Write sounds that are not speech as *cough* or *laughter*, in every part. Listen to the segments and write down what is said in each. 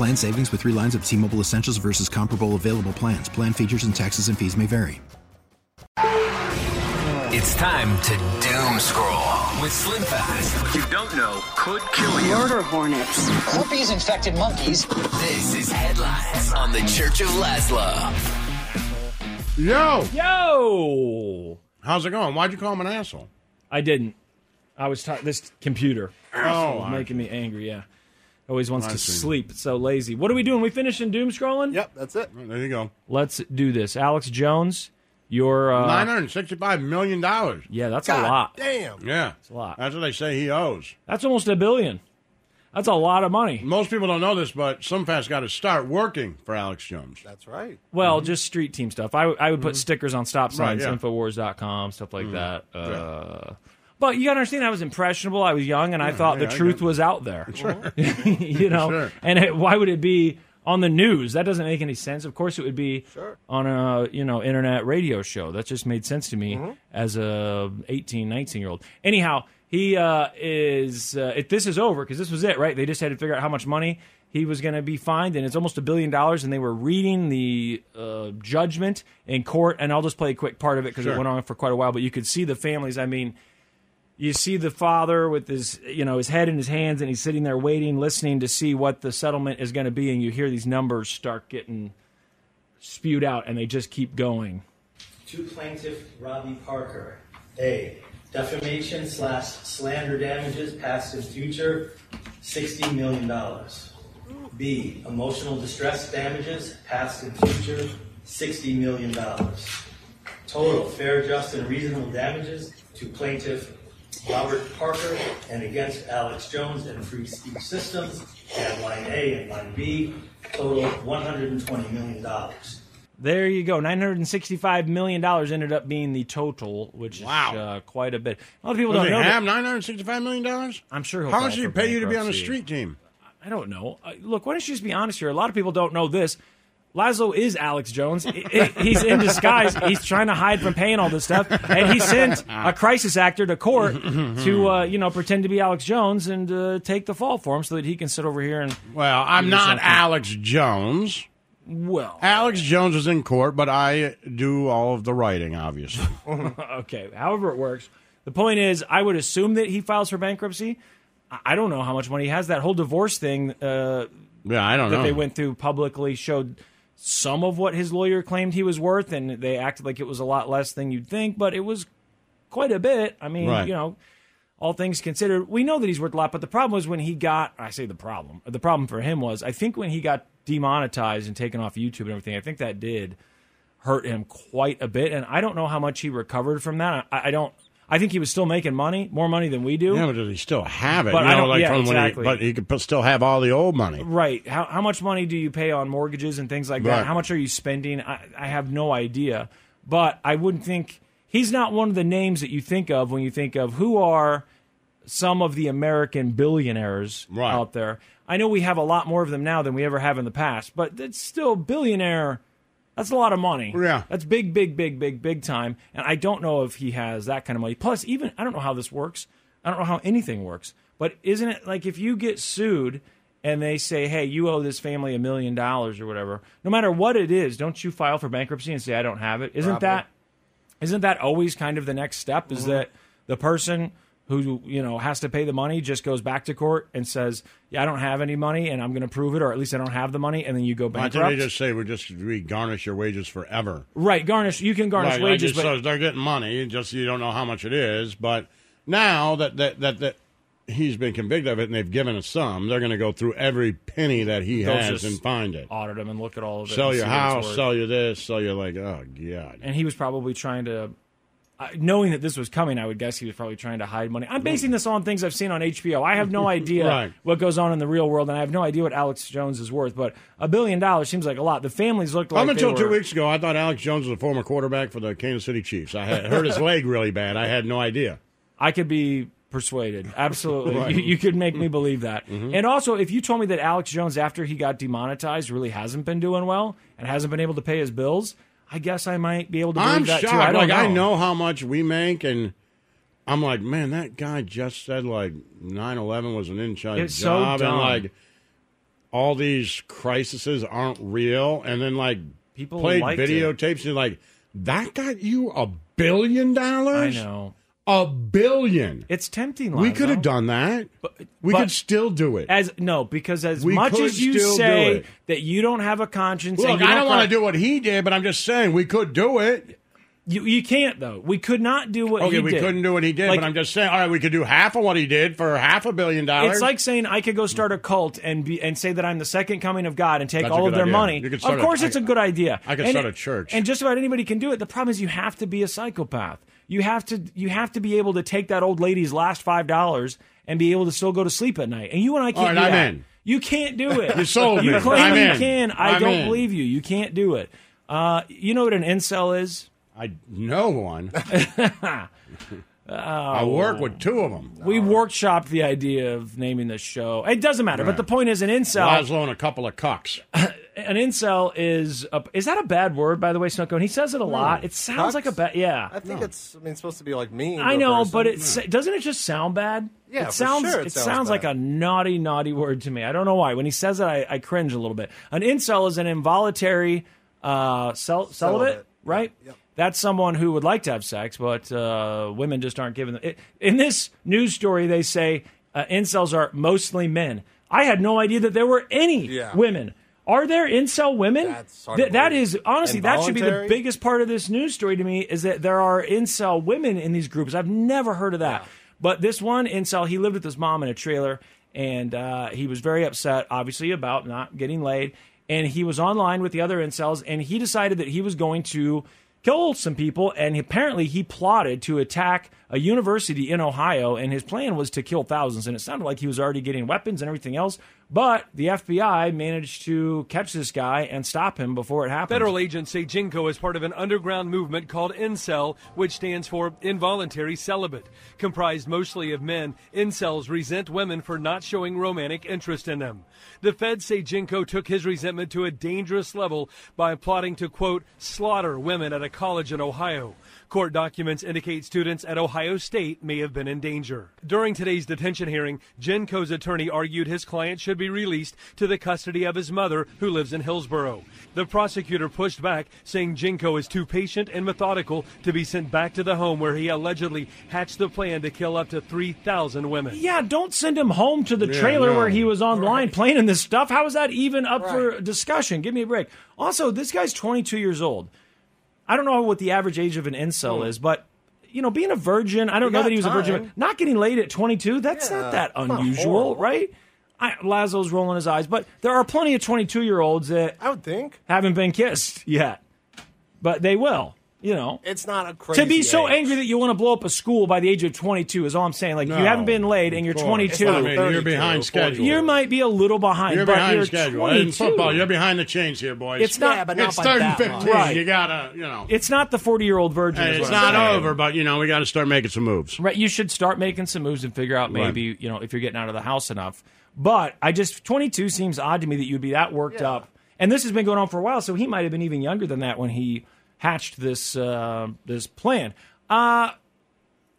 Plan savings with three lines of T Mobile Essentials versus comparable available plans. Plan features and taxes and fees may vary. It's time to doom scroll with Slim Fast. What you don't know could kill you. Murder hornets. Herpes infected monkeys. This is Headlines on the Church of Laszlo. Yo, Yo! how's it going? Why'd you call him an asshole? I didn't. I was ta- this computer. Oh, was making me angry. Yeah, always wants I to see. sleep. So lazy. What are we doing? We finishing doom scrolling? Yep, that's it. There you go. Let's do this. Alex Jones, your uh, Nine hundred sixty-five million dollars. yeah, that's God a lot. Damn. Yeah, That's a lot. That's what they say he owes. That's almost a billion. That's a lot of money. Most people don't know this, but some fast got to start working for Alex Jones. That's right. Well, just street team stuff. I, I would put stickers on stop Mm-hmm. Right, signs, yeah. Mm-hmm. Infowars.com, stuff like that. Uh, but you got to understand, I was impressionable. I was young, and I thought yeah, the I truth was out there. Sure. *laughs* you know, Sure. and it, why would it be on the news? That doesn't make any sense. Of course, it would be Sure. on a you know internet radio show. That just made sense to me Mm-hmm. as a 18, 19 year old. Anyhow, he uh, is. Uh, if this is over, because this was it, right? They just had to figure out how much money he was going to be fined, and it's almost a billion dollars. And they were reading the uh, judgment in court, and I'll just play a quick part of it because Sure. it went on for quite a while. But you could see the families. I mean you see the father with his you know his head in his hands and he's sitting there waiting listening to see what the settlement is going to be and you hear these numbers start getting spewed out and they just keep going To plaintiff Robbie Parker. A. Defamation slash slander damages past and future, $60 million. B. Emotional distress damages past and future, $60 million. Total fair, just, and reasonable damages to plaintiff Robert Parker and against Alex Jones and Free Speech Systems, and line A and line B, total $120 million. there you go 965 million dollars ended up being the total which Wow. is uh, quite a bit a lot of people Does don't he know have that- nine hundred sixty-five million dollars? i'm sure he'll How much did he for pay you to be on the street team? I don't know. Uh, look, why don't you just be honest here? A lot of people don't know this. Laszlo is Alex Jones. He's in disguise. He's trying to hide from paying all this stuff, and he sent a crisis actor to court to, uh, you know, pretend to be Alex Jones and uh, take the fall for him, so that he can sit over here and. Well, I'm not something. Alex Jones. Well, Alex Jones is in court, but I do all of the writing, obviously. *laughs* okay. However it works, the point is, I would assume that he files for bankruptcy. I- I don't know how much money he has. That whole divorce thing. Uh, yeah, I don't that know. they went through publicly showed some of what his lawyer claimed he was worth, and they acted like it was a lot less than you'd think, but it was quite a bit. I mean, Right. you know, all things considered, we know that he's worth a lot. But the problem was when he got, I say the problem, the problem for him was, I think when he got demonetized and taken off YouTube and everything, I think that did hurt him quite a bit. And I don't know how much he recovered from that. I, I don't. I think he was still making money, more money than we do. Yeah, but does he still have it? But you I don't- like yeah, from when he- exactly. but he could still have all the old money. Right. How, how much money do you pay on mortgages and things like that? How much are you spending? I, I have no idea. But I wouldn't think he's not one of the names that you think of when you think of who are some of the American billionaires Right. out there. I know we have a lot more of them now than we ever have in the past, but it's still billionaire. That's a lot of money. Yeah. That's big, big, big, big, big time. And I don't know if he has that kind of money. Plus, even I don't know how this works. I don't know how anything works. But isn't it like if you get sued and they say, "Hey, you owe this family a million dollars or whatever," no matter what it is, don't you file for bankruptcy and say, "I don't have it"? Isn't Probably. that isn't that always kind of the next step? Is mm-hmm. that the person who you know has to pay the money just goes back to court and says, "Yeah, I don't have any money, and I'm going to prove it, or at least I don't have the money," and then you go Why bankrupt. don't they just say we just we garnish your wages forever? right, garnish. You can garnish like wages, it but says they're getting money, just you don't know how much it is. But now that that that, that he's been convicted of it and they've given a sum, they're going to go through every penny that he They'll has and find it. audit them and look at all of it. Sell your see what it's house, sell you this, sell you like oh god. and he was probably trying to. Uh, knowing that this was coming, I would guess he was probably trying to hide money. I'm basing this on things I've seen on HBO. I have no *laughs* idea Right. what goes on in the real world, and I have no idea what Alex Jones is worth. But a billion dollars seems like a lot. The families looked like Up until two weeks ago, I thought Alex Jones was a former quarterback for the Kansas City Chiefs. I had hurt his *laughs* leg really bad. I had no idea. I could be persuaded. Absolutely. *laughs* Right. you, you could make me believe that. And also, if you told me that Alex Jones, after he got demonetized, really hasn't been doing well and hasn't been able to pay his bills, I guess I might be able to believe I'm that shocked. too. I don't like know. I know how much we make, and I'm like, man, that guy just said like 9/11 was an inside It's so job, dumb. and like all these crises aren't real, and then like People played it. videotapes and like that got you a billion dollars. I know. A billion. It's tempting. we could have done that. we but- could still do it. As no, because as We much as you say that you don't have a conscience, Look, I don't want to do what he did, but I'm just saying we could do it. You you can't though. We could not do what Okay, he we did. couldn't do what he did, Like, but I'm just saying. All right, we could do half of what he did for half a billion dollars. It's like saying I could go start a cult and be and say that I'm the second coming of God and take That's all of their idea. money. Of start a- course, it's a good idea. I could And start a church. and just about anybody can do it. The problem is you have to be a psychopath. You have to you have to be able to take that old lady's last five dollars and be able to still go to sleep at night. And you and I can't All right, do I'm that. in. You can't do it. You sold You me. claim I'm you in. can. I I'm don't in. believe you. You can't do it. Uh, you know what an incel is? I know one. *laughs* I work with two of them. We workshopped the idea of naming the show. It doesn't matter, but the point is, an incel. Laszlo and a couple of cucks. *laughs* an incel is a, is that a bad word by the way, Snooko? And he says it a lot. It sounds Cucks? like a bad yeah. I think it's. I mean, it's supposed to be like mean. I know, person. but it's doesn't it just sound bad? Yeah, it for sounds sure it, it sounds, sounds like a naughty, naughty word to me. I don't know why. When he says it, I, I cringe a little bit. An incel is an involuntary uh, cel- celibate, Celibate. right? That's someone who would like to have sex, but uh, women just aren't giving them. It, in this news story, they say uh, incels are mostly men. I had no idea that there were any Yeah. women. Are there incel women? That's Th- that is honestly that should be the Involuntary? biggest part of this news story to me is that there are incel women in these groups. I've never heard of that. But this one incel, he lived with his mom in a trailer, and uh, he was very upset, obviously, about not getting laid. And he was online with the other incels, and he decided that he was going to kill some people. And apparently, he plotted to attack a university in Ohio, and his plan was to kill thousands. And it sounded like he was already getting weapons and everything else. But the FBI managed to catch this guy and stop him before it happened. Federal agents say Genco is part of an underground movement called Incel, which stands for Involuntary Celibate. Comprised mostly of men, Incels resent women for not showing romantic interest in them. The feds say Genco took his resentment to a dangerous level by plotting to, quote, slaughter women at a college in Ohio. Court documents indicate students at Ohio State may have been in danger. During today's detention hearing, Genco's attorney argued his client should be released to the custody of his mother, who lives in Hillsboro. The prosecutor pushed back, saying Genco is too patient and methodical to be sent back to the home where he allegedly hatched the plan to kill up to 3,000 women. Yeah, don't send him home to the Yeah, trailer no. where he was online playing in this stuff. How is that even up for discussion? Give me a break. Also, this guy's 22 years old. I don't know what the average age of an incel is, but you know, being a virgin, I don't You know that he was a virgin. But not getting laid at 22, that's Yeah, not that it's not unusual, right? I, Laszlo's rolling his eyes, but there are plenty of 22 year olds that I would think haven't been kissed yet, but they will. You know, it's not a crazy. to be so age. angry that you want to blow up a school by the age of 22 is all I'm saying. Like you haven't been laid and you're 22. I mean, you're behind schedule. You might be a little behind, You're but behind you're schedule. 22. In football, you're behind the chains here, boys. It's not. Yeah, but not it's by third and that fifteen. much. Right. You gotta, you know. It's not the 40 year old virgin. Hey, it's not saying. over, but you know we got to start making some moves. Right. You should start making some moves and figure out Right. maybe you know if you're getting out of the house enough. But I just 22 seems odd to me that you'd be that worked Yeah. up. And this has been going on for a while, so he might have been even younger than that when he hatched this uh, this plan. Uh,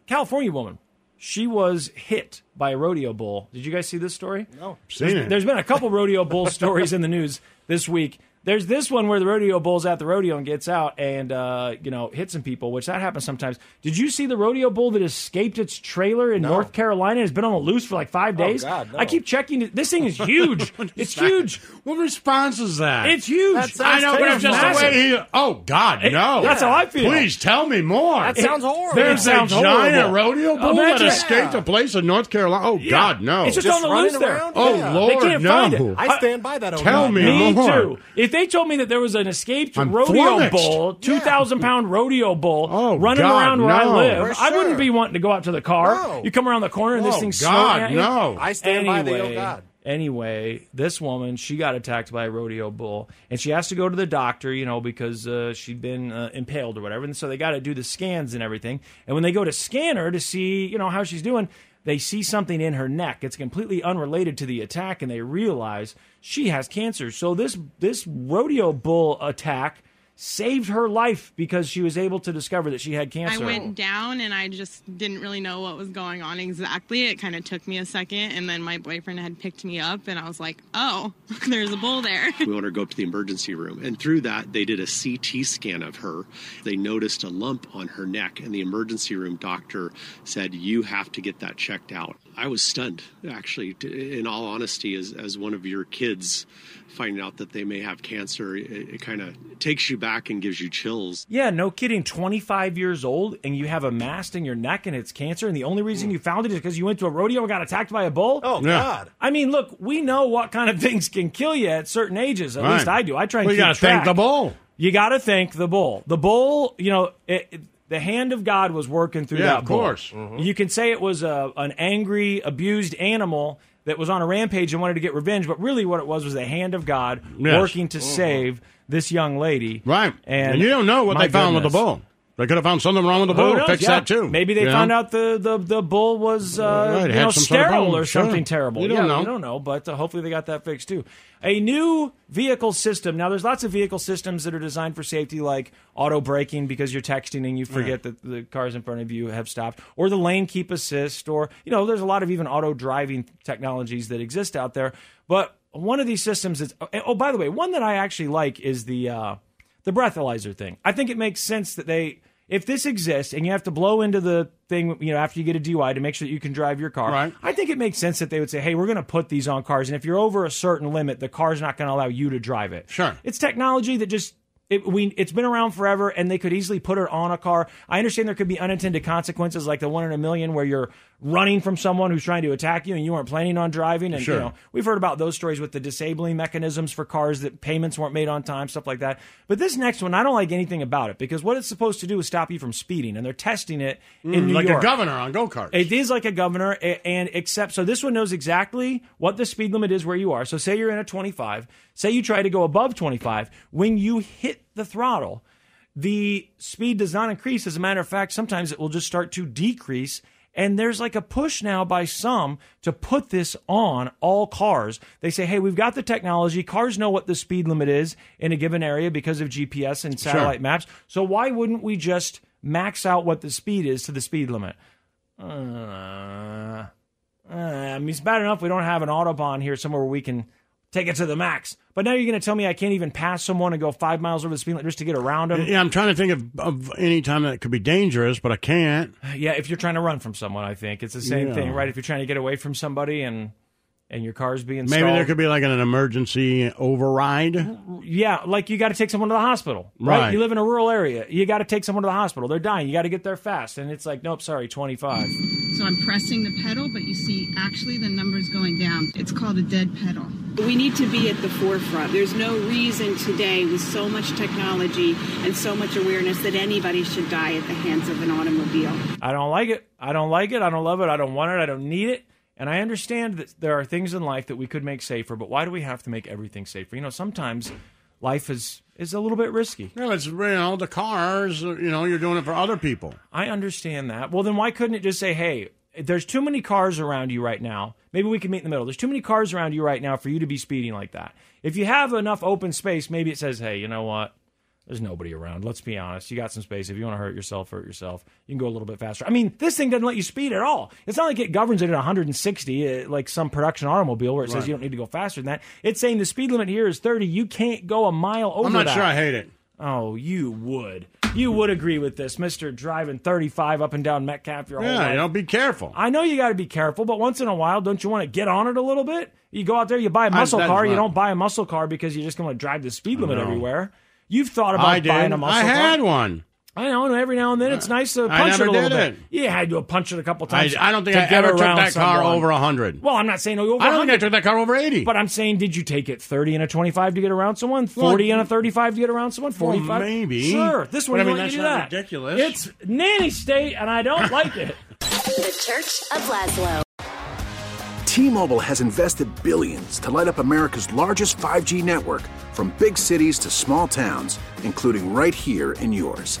California woman. She was hit by a rodeo bull. Did you guys see this story? No. Seen it. There's been a couple rodeo bull stories in the news this week. There's this one where the rodeo bull's at the rodeo and gets out and uh, you know hits some people, which that happens sometimes. Did you see the rodeo bull that escaped its trailer in North Carolina? and Has been on the loose for like five days. God, no. I keep checking. it. This thing is *laughs* huge. it's huge. What response is that? It's huge. That I know, but it's just the way he. Oh God, no! That's how I feel. Please tell me more. That sounds horrible. There's a sounds giant horrible. rodeo bull Imagine- that escaped a place in North Carolina. Oh God, no! It's just, Just on the running loose there. around? oh Yeah. Lord, They can't no! find it. I stand by that. Tell there. me Me more. too. If they told me that there was an escaped I'm rodeo flummoxed. bull, two thousand pound rodeo bull, Oh, running God, around where I live, For I wouldn't be wanting to go out to the car. No. You come around the corner and this Oh, thing's God, snorting at you. no. I stand by the Anyway, oh God. Anyway, this woman, she got attacked by a rodeo bull, and she has to go to the doctor, you know, because uh, she'd been uh, impaled or whatever. And so they got to do the scans and everything. And when they go to scan her to see, you know, how she's doing, they see something in her neck. It's completely unrelated to the attack, and they realize she has cancer. So this this rodeo bull attack saved her life because she was able to discover that she had cancer. I went down and I just didn't really know what was going on exactly. It kind of took me a second, and then my boyfriend had picked me up, and I was like, "Oh, *laughs* there's a bull there." We want her to go up to the emergency room. And through that, they did a CT scan of her. They noticed a lump on her neck, and the emergency room doctor said, You have to get that checked out. I was stunned, actually, in all honesty, as, as one of your kids finding out that they may have cancer. It, it kind of takes you back and gives you chills. Yeah, no kidding. 25 years old and you have a mass in your neck and it's cancer, and the only reason hmm. you found it is because you went to a rodeo and got attacked by a bull? Oh Yeah. God. I mean, look, we know what kind of *laughs* things can kill you at certain ages. At Right. least I do. I try and Well, you gotta thank the bull. You got to thank the bull. The bull, you know, it, it- the hand of God was working through Yeah, that of bull. course. Mm-hmm. You can say it was a, an angry, abused animal that was on a rampage and wanted to get revenge, but really what it was was the hand of God Yes. working to mm-hmm. save this young lady. Right, And, and, you don't know what they found with the goodness. bull. They could have found something wrong with the bull. Fix Yeah. that too. Maybe they you found out the, the, the bull was uh, Right, you know, some sort of sterile or something Sure. terrible. You don't yeah, know. we don't know, but uh, hopefully they got that fixed too. A new vehicle system. Now, there's lots of vehicle systems that are designed for safety, like auto braking because you're texting and you forget that the cars in front of you have stopped, or the lane keep assist, or you know, there's a lot of even auto driving technologies that exist out there. But one of these systems is oh, by the way, one that I actually like is the uh, the breathalyzer thing. I think it makes sense that they if this exists and you have to blow into the thing, you know, after you get a DUI to make sure that you can drive your car, Right. I think it makes sense that they would say, hey, we're going to put these on cars. And if you're over a certain limit, the car's not going to allow you to drive it. Sure. It's technology that just. It, we, it's been around forever, and they could easily put it on a car. I understand there could be unintended consequences, like the one in a million, where you're running from someone who's trying to attack you, and you weren't planning on driving. And Sure. you know, we've heard about those stories with the disabling mechanisms for cars that payments weren't made on time, stuff like that. But this next one, I don't like anything about it because what it's supposed to do is stop you from speeding, and they're testing it in Mm, New like York. a governor on go karts. It is like a governor, and except so this one knows exactly what the speed limit is where you are. So say you're in a 25, say you try to go above 25, when you hit the throttle, the speed does not increase. As a matter of fact, sometimes it will just start to decrease. And there's like a push now by some to put this on all cars. They say, hey, we've got the technology. Cars know what the speed limit is in a given area because of GPS and satellite maps. So why wouldn't we just max out what the speed is to the speed limit? Uh, uh, I mean, it's bad enough we don't have an autobahn here somewhere where we can take it to the max. But now you're going to tell me I can't even pass someone and go five miles over the speed limit just to get around them? yeah, I'm trying to think of, of any time that could be dangerous, but I can't. *sighs* Yeah, if you're trying to run from someone, I think it's the same Yeah. thing, right? If you're trying to get away from somebody and and your car's being Maybe stalled. there could be like an emergency override. yeah, like you got to take someone to the hospital, right? Right. You live in a rural area, you got to take someone to the hospital. They're dying, you got to get there fast, and it's like, nope, sorry, 25. So I'm pressing the pedal, but you see, actually, the number's going down. It's called a dead pedal. We need to be at the forefront. There's no reason today, with so much technology and so much awareness, that anybody should die at the hands of an automobile. I don't like it. I don't like it. I don't love it. I don't want it. I don't need it. And I understand that there are things in life that we could make safer, but why do we have to make everything safer? You know, sometimes life is is a little bit risky. No, it's you know the cars. You know, you're doing it for other people. I understand that. Well, then why couldn't it just say, "Hey, there's too many cars around you right now. Maybe we can meet in the middle. There's too many cars around you right now for you to be speeding like that. If you have enough open space, maybe it says, "Hey, you know what? There's nobody around. Let's be honest. You got some space. If you want to hurt yourself, hurt yourself. You can go a little bit faster. I mean, this thing doesn't let you speed at all. It's not like it governs it at 160, uh, like some production automobile where it says you don't need to go faster than that. It's saying the speed limit here is 30. You can't go a mile over I'm not that. sure I hate it. Oh, you would. You would agree with this, Mister Driving 35 up and down Metcalf. Your whole Yeah, life. you know, be careful. I know you got to be careful, but once in a while, don't you want to get on it a little bit? You go out there, you buy a muscle that's car. You don't buy a muscle car because you're just going to drive the speed limit everywhere. You've thought about I buying a muscle car. I car. had one. I don't know, every now and then it's uh, nice to I punch never it a little did bit. it. You had to punch it a couple times. I don't think I ever took around that car someone. over 100. Well, I'm not saying oh, over. I don't think I took that car over 80. But I'm saying, did you take it 30 and a 25 to get around someone? 40 and a 35 to get around someone? Well, 45? maybe. Sure. This one I mean, let you that's do not that. ridiculous. It's nanny state, and I don't *laughs* like it. The Church of Laszlo. T-Mobile has invested billions to light up America's largest 5G network from big cities to small towns, including right here in yours.